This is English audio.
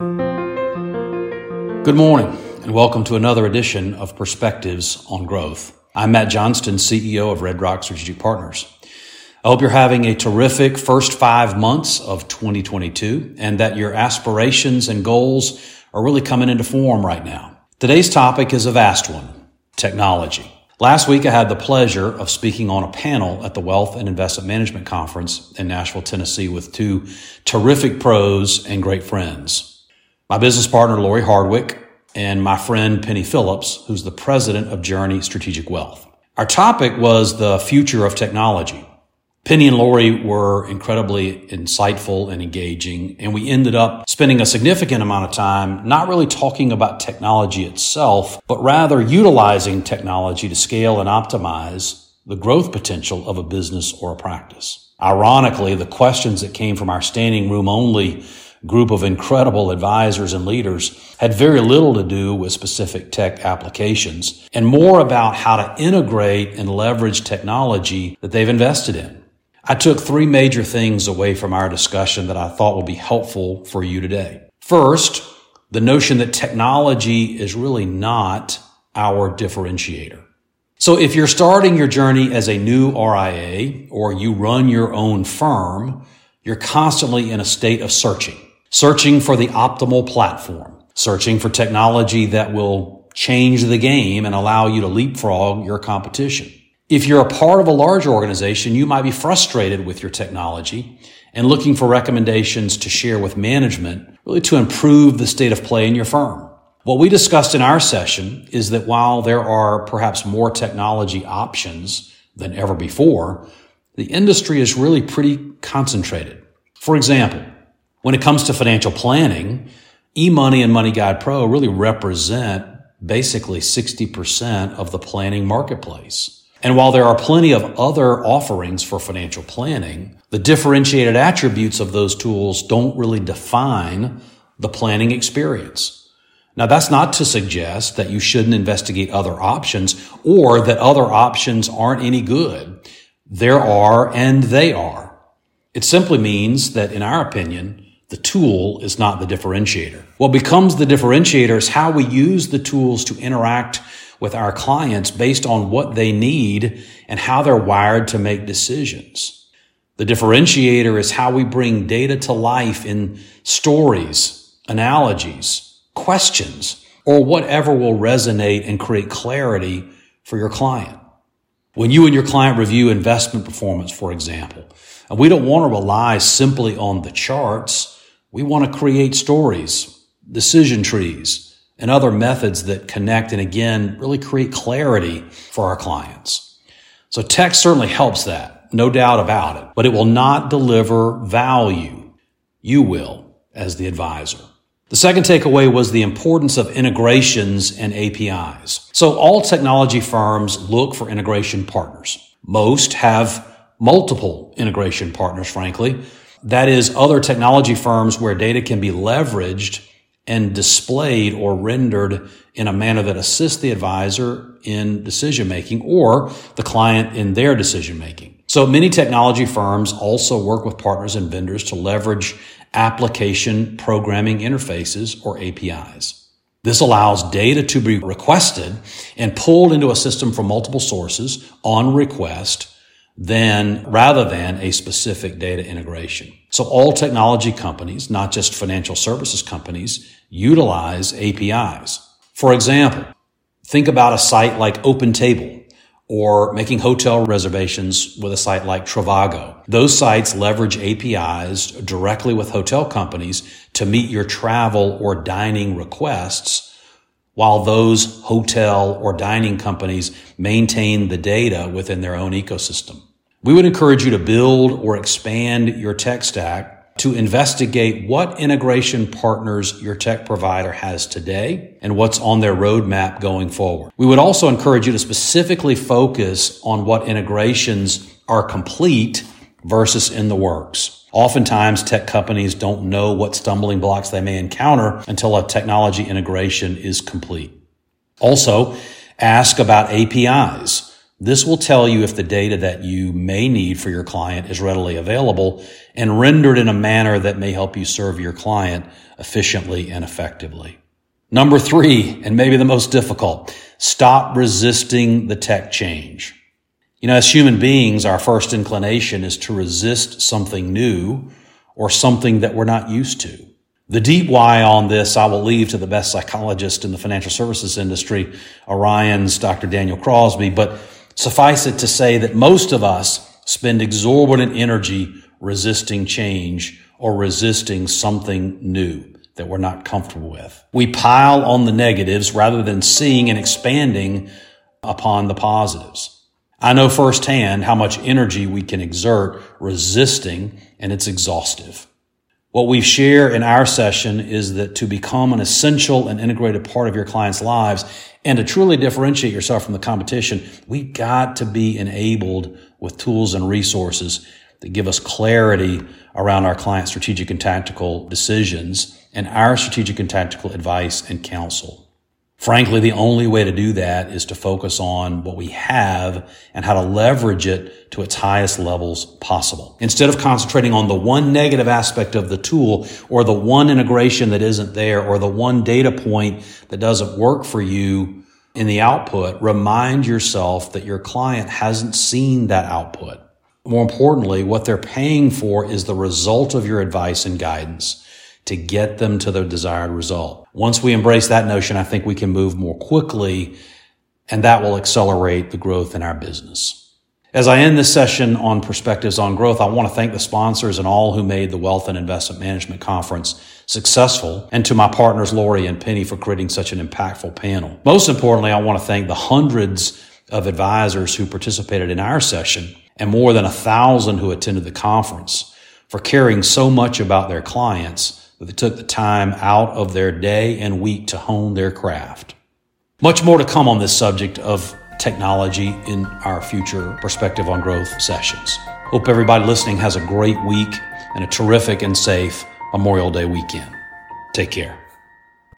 Good morning, and welcome to another edition of Perspectives on Growth. I'm Matt Johnston, CEO of Red Rock Strategic Partners. I hope you're having a terrific first five months of 2022 and that your aspirations and goals are really coming into form right now. Today's topic is a vast one technology. Last week, I had the pleasure of speaking on a panel at the Wealth and Investment Management Conference in Nashville, Tennessee with two terrific pros and great friends. My business partner, Lori Hardwick, and my friend Penny Phillips, who's the president of Journey Strategic Wealth. Our topic was the future of technology. Penny and Lori were incredibly insightful and engaging, and we ended up spending a significant amount of time not really talking about technology itself, but rather utilizing technology to scale and optimize the growth potential of a business or a practice. Ironically, the questions that came from our standing room only group of incredible advisors and leaders had very little to do with specific tech applications and more about how to integrate and leverage technology that they've invested in. I took three major things away from our discussion that I thought would be helpful for you today. First, the notion that technology is really not our differentiator. So if you're starting your journey as a new RIA or you run your own firm, you're constantly in a state of searching searching for the optimal platform, searching for technology that will change the game and allow you to leapfrog your competition. If you're a part of a large organization, you might be frustrated with your technology and looking for recommendations to share with management, really to improve the state of play in your firm. What we discussed in our session is that while there are perhaps more technology options than ever before, the industry is really pretty concentrated. For example, when it comes to financial planning, eMoney and Money Guide Pro really represent basically 60% of the planning marketplace. And while there are plenty of other offerings for financial planning, the differentiated attributes of those tools don't really define the planning experience. Now, that's not to suggest that you shouldn't investigate other options or that other options aren't any good. There are and they are. It simply means that, in our opinion, the tool is not the differentiator. What becomes the differentiator is how we use the tools to interact with our clients based on what they need and how they're wired to make decisions. The differentiator is how we bring data to life in stories, analogies, questions, or whatever will resonate and create clarity for your client. When you and your client review investment performance, for example, and we don't want to rely simply on the charts. We want to create stories, decision trees, and other methods that connect and again, really create clarity for our clients. So text certainly helps that, no doubt about it, but it will not deliver value. You will as the advisor. The second takeaway was the importance of integrations and APIs. So all technology firms look for integration partners. Most have multiple integration partners, frankly, that is other technology firms where data can be leveraged and displayed or rendered in a manner that assists the advisor in decision making or the client in their decision making. So many technology firms also work with partners and vendors to leverage application programming interfaces or APIs. This allows data to be requested and pulled into a system from multiple sources on request than rather than a specific data integration. So all technology companies, not just financial services companies, utilize APIs. For example, think about a site like OpenTable or making hotel reservations with a site like Trivago. Those sites leverage APIs directly with hotel companies to meet your travel or dining requests while those hotel or dining companies maintain the data within their own ecosystem. We would encourage you to build or expand your tech stack to investigate what integration partners your tech provider has today and what's on their roadmap going forward. We would also encourage you to specifically focus on what integrations are complete versus in the works. Oftentimes, tech companies don't know what stumbling blocks they may encounter until a technology integration is complete. Also, ask about APIs This will tell you if the data that you may need for your client is readily available and rendered in a manner that may help you serve your client efficiently and effectively. Number three, and maybe the most difficult, stop resisting the tech change. You know, as human beings, our first inclination is to resist something new or something that we're not used to. The deep why on this I will leave to the best psychologist in the financial services industry, Orion's Dr. Daniel Crosby, but Suffice it to say that most of us spend exorbitant energy resisting change or resisting something new that we're not comfortable with. We pile on the negatives rather than seeing and expanding upon the positives. I know firsthand how much energy we can exert resisting and it's exhaustive. What we share in our session is that to become an essential and integrated part of your clients' lives and to truly differentiate yourself from the competition, we got to be enabled with tools and resources that give us clarity around our clients' strategic and tactical decisions and our strategic and tactical advice and counsel. Frankly, the only way to do that is to focus on what we have and how to leverage it to its highest levels possible. Instead of concentrating on the one negative aspect of the tool or the one integration that isn't there or the one data point that doesn't work for you in the output, remind yourself that your client hasn't seen that output. More importantly, what they're paying for is the result of your advice and guidance to get them to the desired result. Once we embrace that notion, I think we can move more quickly and that will accelerate the growth in our business. As I end this session on perspectives on growth, I want to thank the sponsors and all who made the Wealth and Investment Management Conference successful and to my partners Lori and Penny for creating such an impactful panel. Most importantly, I want to thank the hundreds of advisors who participated in our session and more than a thousand who attended the conference for caring so much about their clients that they took the time out of their day and week to hone their craft. Much more to come on this subject of technology in our future perspective on growth sessions. Hope everybody listening has a great week and a terrific and safe Memorial Day weekend. Take care.